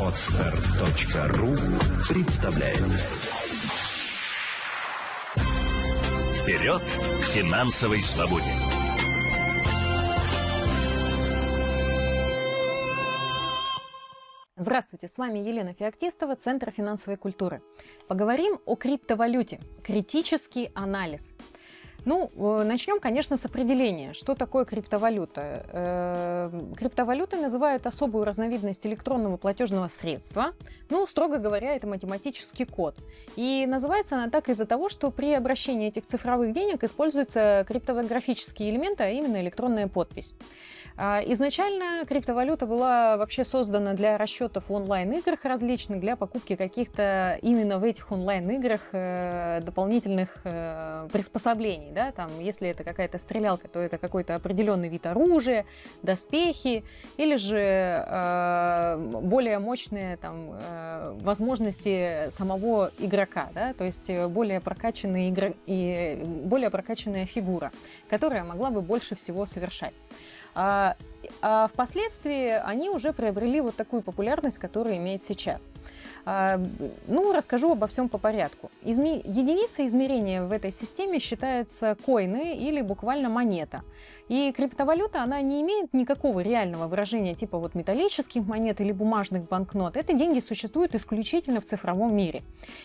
Отстар.ру представляет Вперед к финансовой свободе! Здравствуйте, с вами Елена Феоктистова, Центр финансовой культуры. Поговорим о криптовалюте. Критический анализ – ну, э, начнем, конечно, с определения. Что такое криптовалюта? Э, криптовалютой называют особую разновидность электронного платежного средства. Ну, строго говоря, это математический код. И называется она так из-за того, что при обращении этих цифровых денег используются криптографические элементы, а именно электронная подпись. А, изначально криптовалюта была вообще создана для расчетов в онлайн-играх различных, для покупки каких-то именно в этих онлайн-играх э, дополнительных э, приспособлений. Да? Там, если это какая-то стрелялка, то это какой-то определенный вид оружия, доспехи или же э, более мощные там, возможности самого игрока, да? то есть более прокачанная, игра... и более прокачанная фигура, которая могла бы больше всего совершать. А, а впоследствии они уже приобрели вот такую популярность, которую имеет сейчас. А, ну, расскажу обо всем по порядку. Изме... Единица измерения в этой системе считается коины или буквально монета. И криптовалюта, она не имеет никакого реального выражения типа вот металлических монет или бумажных банкнот. Это деньги существуют исключительно в цифровом мире.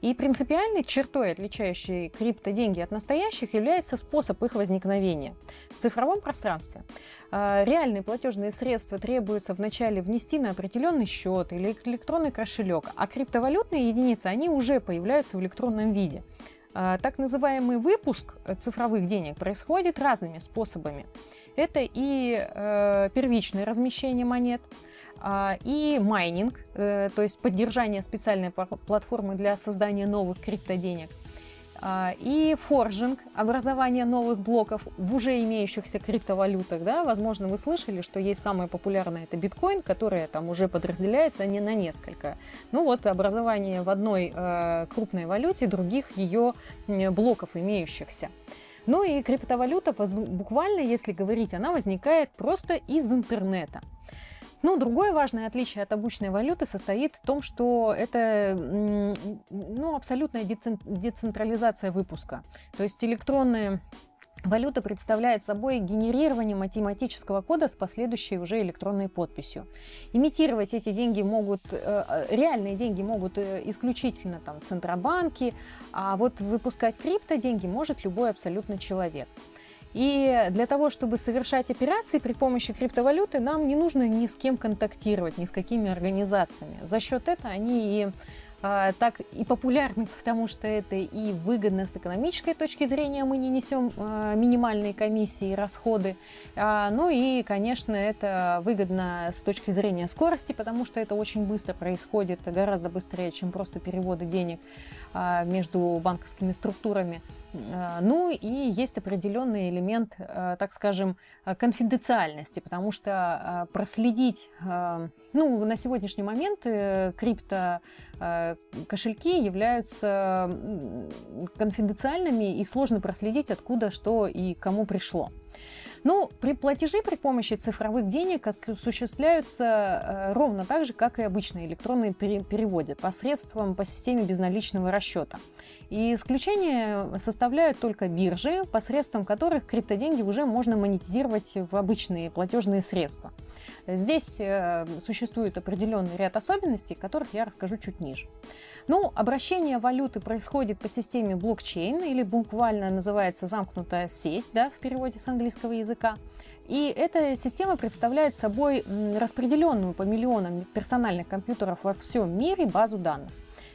И принципиальной чертой, отличающей криптоденьги от настоящих, является способ их возникновения в цифровом пространстве. А, реальные платежные средства требуется вначале внести на определенный счет или электронный кошелек, а криптовалютные единицы, они уже появляются в электронном виде. А, так называемый выпуск цифровых денег происходит разными способами. Это и э, первичное размещение монет, э, и майнинг, э, то есть поддержание специальной платформы для создания новых криптоденег – а, и forging, образование новых блоков в уже имеющихся криптовалютах. Да? Возможно, вы слышали, что есть самое популярное это биткоин, который там уже подразделяется не на несколько. Ну вот, образование в одной э, крупной валюте других ее блоков имеющихся. Ну и криптовалюта, буквально, если говорить, она возникает просто из интернета. Ну, другое важное отличие от обычной валюты состоит в том, что это ну, абсолютная децентрализация выпуска. То есть электронные Валюта представляет собой генерирование математического кода с последующей уже электронной подписью. Имитировать эти деньги могут, э, реальные деньги могут э, исключительно там центробанки, а вот выпускать крипто деньги может любой абсолютно человек. И для того, чтобы совершать операции при помощи криптовалюты, нам не нужно ни с кем контактировать, ни с какими организациями. За счет этого они и а, так и популярны, потому что это и выгодно с экономической точки зрения, мы не несем а, минимальные комиссии и расходы. А, ну и, конечно, это выгодно с точки зрения скорости, потому что это очень быстро происходит, гораздо быстрее, чем просто переводы денег между банковскими структурами. Ну и есть определенный элемент, так скажем, конфиденциальности, потому что проследить, ну, на сегодняшний момент э, крипто кошельки являются конфиденциальными и сложно проследить, откуда что и кому пришло. Ну, при платежи при помощи цифровых денег осуществляются э, ровно так же, как и обычные электронные переводы посредством по системе безналичного расчета. И исключение составляют только биржи, посредством которых криптоденьги уже можно монетизировать в обычные платежные средства. Здесь э, существует определенный ряд особенностей, которых я расскажу чуть ниже. Ну, обращение валюты происходит по системе блокчейн или буквально называется замкнутая сеть да, в переводе с английского языка. И эта система представляет собой распределенную по миллионам персональных компьютеров во всем мире базу данных.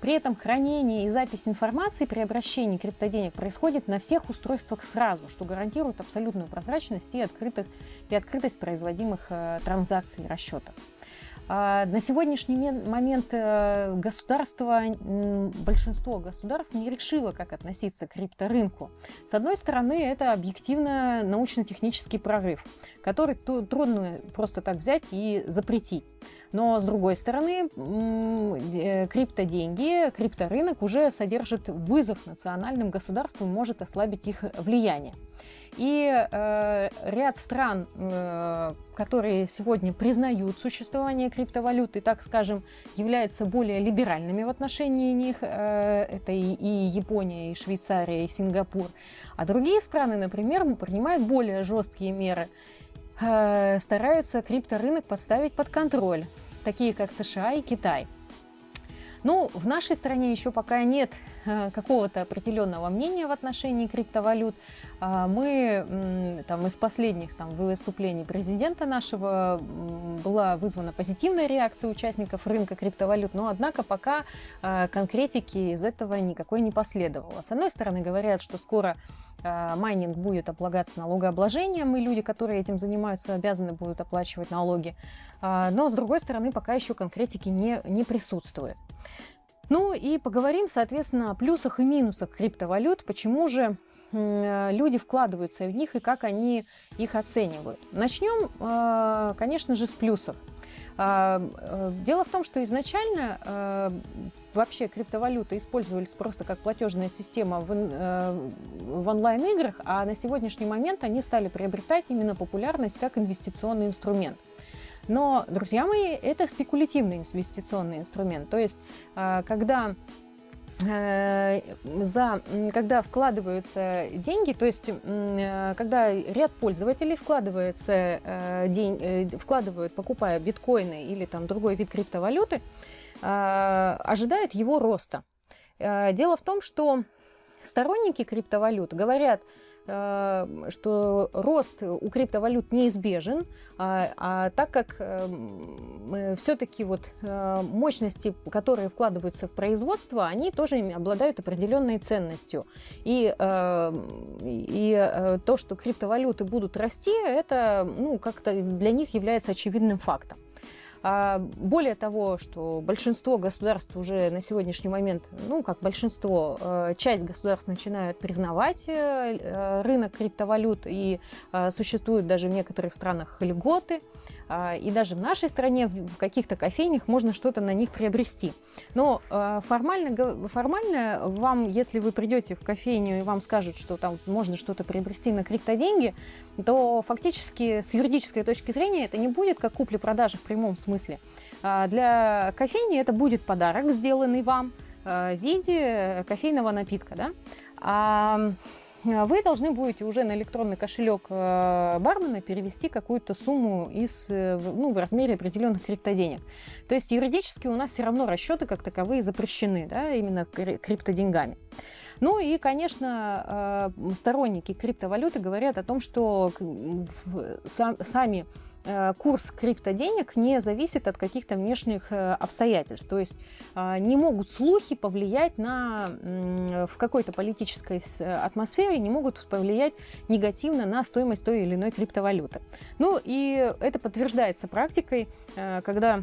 При этом хранение и запись информации при обращении криптоденег происходит на всех устройствах сразу, что гарантирует абсолютную прозрачность и, открытых, и открытость производимых э, транзакций и расчетов. А, на сегодняшний момент э, государство, большинство государств не решило, как относиться к крипторынку. С одной стороны, это объективно научно-технический прорыв, который трудно просто так взять и запретить. Но, с другой стороны, э, криптоденьги, крипторынок уже содержит вызов национальным государствам, может ослабить их влияние. И э, ряд стран, э, которые сегодня признают существование криптовалюты, так скажем, являются более либеральными в отношении них. Э, это и, и Япония, и Швейцария, и Сингапур. А другие страны, например, принимают более жесткие меры, стараются крипторынок подставить под контроль, такие как США и Китай. Ну, в нашей стране еще пока нет э, какого-то определенного мнения в отношении криптовалют. А мы там, из последних там, выступлений президента нашего была вызвана позитивная реакция участников рынка криптовалют, но однако пока э, конкретики из этого никакой не последовало. С одной стороны, говорят, что скоро э, майнинг будет облагаться налогообложением, и люди, которые этим занимаются, обязаны будут оплачивать налоги. А, но, с другой стороны, пока еще конкретики не, не присутствует. Ну и поговорим, соответственно, о плюсах и минусах криптовалют, почему же люди вкладываются в них и как они их оценивают. Начнем, а, конечно же, с плюсов. А, э, дело в том, что изначально вообще криптовалюты использовались просто как платежная система в, э, в онлайн-играх, а на сегодняшний момент они стали приобретать именно популярность как инвестиционный инструмент. Но, друзья мои, это спекулятивный инвестиционный инструмент. То есть, а, когда э, за, когда вкладываются деньги, то есть э, когда ряд пользователей вкладывается э, день, вкладывают, покупая биткоины или там другой вид криптовалюты, ожидают его роста. Дело в том, что сторонники криптовалют говорят, что рост у криптовалют неизбежен, а, а так как э, все-таки вот э, мощности, которые вкладываются в производство, они тоже обладают определенной ценностью. И, и то, что криптовалюты будут расти, это ну, как-то для них является очевидным фактом. А более того, что большинство государств уже на сегодняшний момент, ну как большинство, э, часть государств начинают признавать э, э, рынок криптовалют и существуют даже в некоторых странах льготы и даже в нашей стране в каких-то кофейнях можно что-то на них приобрести. Но а, формально, формально вам, если вы придете в кофейню и вам скажут, что там можно что-то приобрести на криптоденьги, то фактически с юридической точки зрения это не будет как купли-продажи в прямом смысле. А, для кофейни это будет подарок, сделанный вам в виде кофейного напитка. Да? А вы должны будете уже на электронный кошелек э, бармена перевести какую-то сумму из, э, ну, в размере определенных криптоденег. То есть юридически у нас все равно расчеты как таковые запрещены, да, именно криптоденьгами. Ну и, конечно, сторонники криптовалюты говорят о том, что сами Э, курс криптоденег не зависит от каких-то внешних э, обстоятельств. То есть а, не могут слухи повлиять на, в какой-то политической атмосфере, не могут повлиять негативно на стоимость той или иной криптовалюты. Ну и это подтверждается практикой, э, когда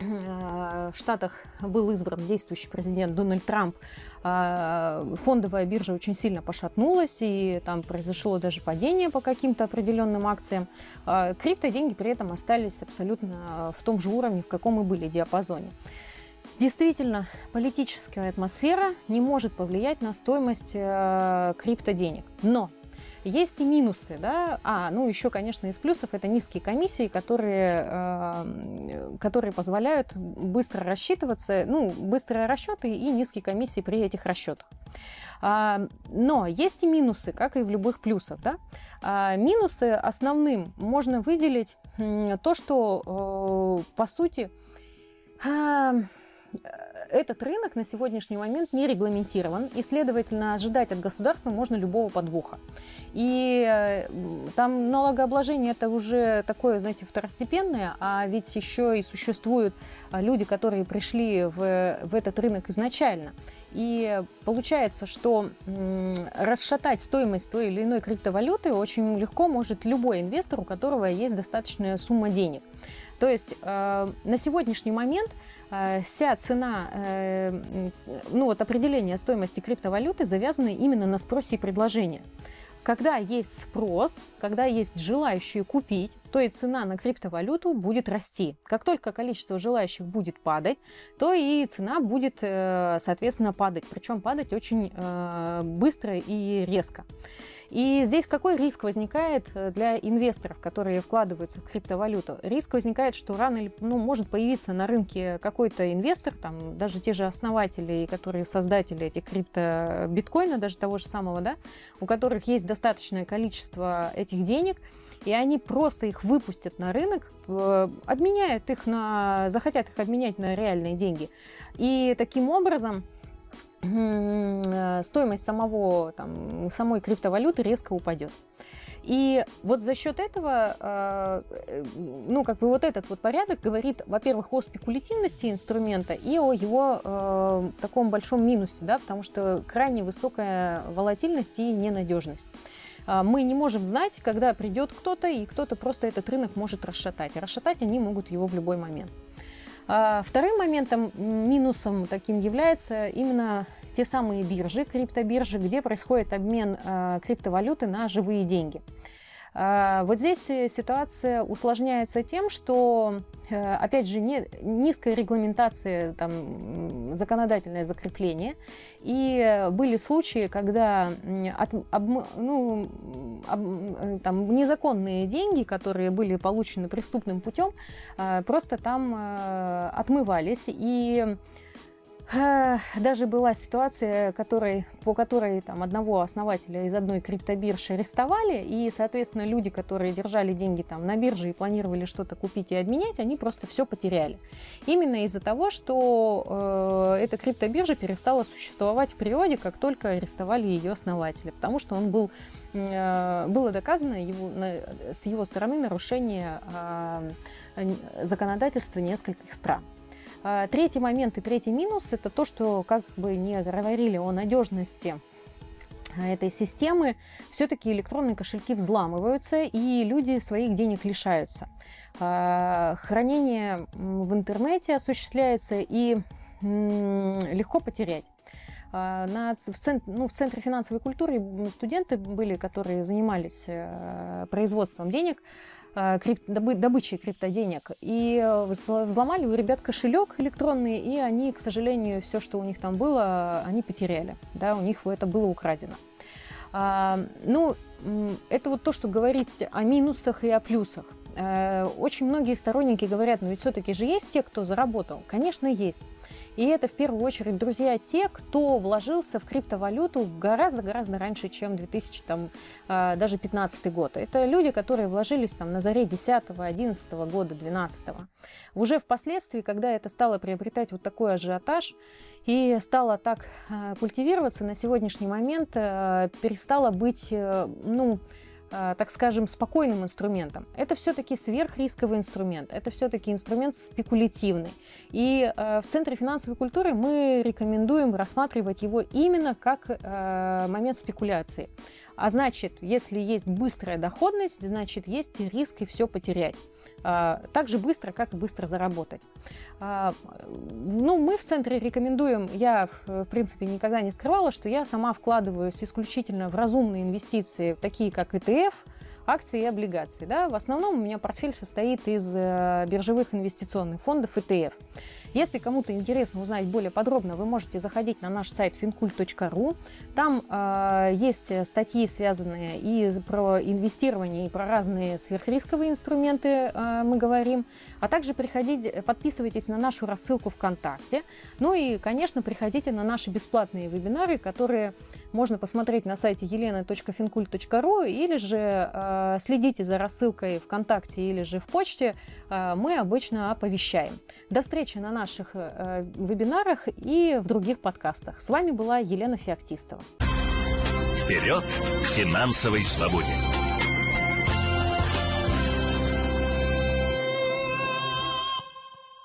в Штатах был избран действующий президент Дональд Трамп, а, фондовая биржа очень сильно пошатнулась, и там произошло даже падение по каким-то определенным акциям. А, криптоденьги при этом остались абсолютно в том же уровне, в каком и были диапазоне. Действительно, политическая атмосфера не может повлиять на стоимость э, криптоденег. Но есть и минусы, да. А, ну еще, конечно, из плюсов это низкие комиссии, которые, э, которые позволяют быстро рассчитываться, ну, быстрые расчеты и низкие комиссии при этих расчетах. А, но есть и минусы, как и в любых плюсах, да. А, минусы основным можно выделить то, что, э, по сути, а, этот рынок на сегодняшний момент не регламентирован, и, следовательно, ожидать от государства можно любого подвоха. И э, там налогообложение это уже такое, знаете, второстепенное, а ведь еще и существуют э, люди, которые пришли в, в этот рынок изначально. И получается, что расшатать стоимость той или иной криптовалюты очень легко может любой инвестор, у которого есть достаточная сумма денег. То есть э, на сегодняшний момент э, вся цена, э, ну вот определение стоимости криптовалюты завязано именно на спросе и предложении. Когда есть спрос, когда есть желающие купить, то и цена на криптовалюту будет расти. Как только количество желающих будет падать, то и цена будет, соответственно, падать. Причем падать очень быстро и резко. И здесь какой риск возникает э, для инвесторов, которые вкладываются в криптовалюту? Риск возникает, что рано или ну, может появиться на рынке какой-то инвестор, там даже те же основатели, которые создатели этих крипто биткоина, даже того же самого, да, у которых есть достаточное количество этих денег, и они просто их выпустят на рынок, обменяют их на, захотят их обменять на реальные деньги. И таким образом Э, стоимость самого, там, самой криптовалюты резко упадет. И вот за счет этого, э, ну, как бы вот этот вот порядок говорит, во-первых, о спекулятивности инструмента и о его э, таком большом минусе, да, потому что крайне высокая волатильность и ненадежность. А, мы не можем знать, когда придет кто-то, и кто-то просто этот рынок может расшатать. А расшатать они могут его в любой момент. А вторым моментом, минусом таким является именно те самые биржи, криптобиржи, где происходит обмен а, криптовалюты на живые деньги. А, вот здесь э, ситуация усложняется тем, что, э, опять же, низкая регламентация, там, законодательное закрепление. И были случаи, когда от, об, ну, э, там, незаконные деньги, которые были получены преступным путем, просто там отмывались. И даже была ситуация, которой, по которой там, одного основателя из одной криптобиржи арестовали, и, соответственно, люди, которые держали деньги там, на бирже и планировали что-то купить и обменять, они просто все потеряли. Именно из-за того, что э, эта криптобиржа перестала существовать в природе, как только арестовали ее основателя, потому что он был э, было доказано его, с его стороны нарушение э, законодательства нескольких стран. А, третий момент и третий минус – это то, что, как бы не говорили о надежности а, этой системы, все-таки электронные кошельки взламываются, и люди своих денег лишаются. А, хранение в интернете осуществляется, и легко потерять. На, в, центр, ну, в Центре финансовой культуры студенты были, которые занимались э, производством денег, крип, добы, добычей криптоденег. И э, взломали у ребят кошелек электронный, и они, к сожалению, все, что у них там было, они потеряли. Да, у них это было украдено. А, ну, это вот то, что говорить о минусах и о плюсах. Э, очень многие сторонники говорят, ну ведь все-таки же есть те, кто заработал. Конечно, есть. И это в первую очередь, друзья, те, кто вложился в криптовалюту гораздо-гораздо раньше, чем 2000, там, а, даже 15 год. Это люди, которые вложились там на заре 10, 11 года, 12. Уже впоследствии, когда это стало приобретать вот такой ажиотаж, и стало так а, культивироваться, на сегодняшний момент а, перестало быть, э, ну, Э, так скажем, спокойным инструментом. Это все-таки сверхрисковый инструмент, это все-таки инструмент спекулятивный. И э, в Центре финансовой культуры мы рекомендуем рассматривать его именно как э, момент спекуляции. А значит, если есть быстрая доходность, значит, есть риск и все потерять. А, так же быстро, как быстро заработать. А, ну, мы в центре рекомендуем, я, в принципе, никогда не скрывала, что я сама вкладываюсь исключительно в разумные инвестиции, такие как ETF, акции и облигации. Да? В основном у меня портфель состоит из э, биржевых инвестиционных фондов ETF. Если кому-то интересно узнать более подробно, вы можете заходить на наш сайт fincult.ru. Там э, есть статьи, связанные и про инвестирование, и про разные сверхрисковые инструменты э, мы говорим. А также приходите, подписывайтесь на нашу рассылку ВКонтакте. Ну и, конечно, приходите на наши бесплатные вебинары, которые можно посмотреть на сайте елена.fincult.ru или же э, следите за рассылкой ВКонтакте или же в почте. Э, мы обычно оповещаем. До встречи на наших э, вебинарах и в других подкастах. С вами была Елена Феоктистова. Вперед к финансовой свободе!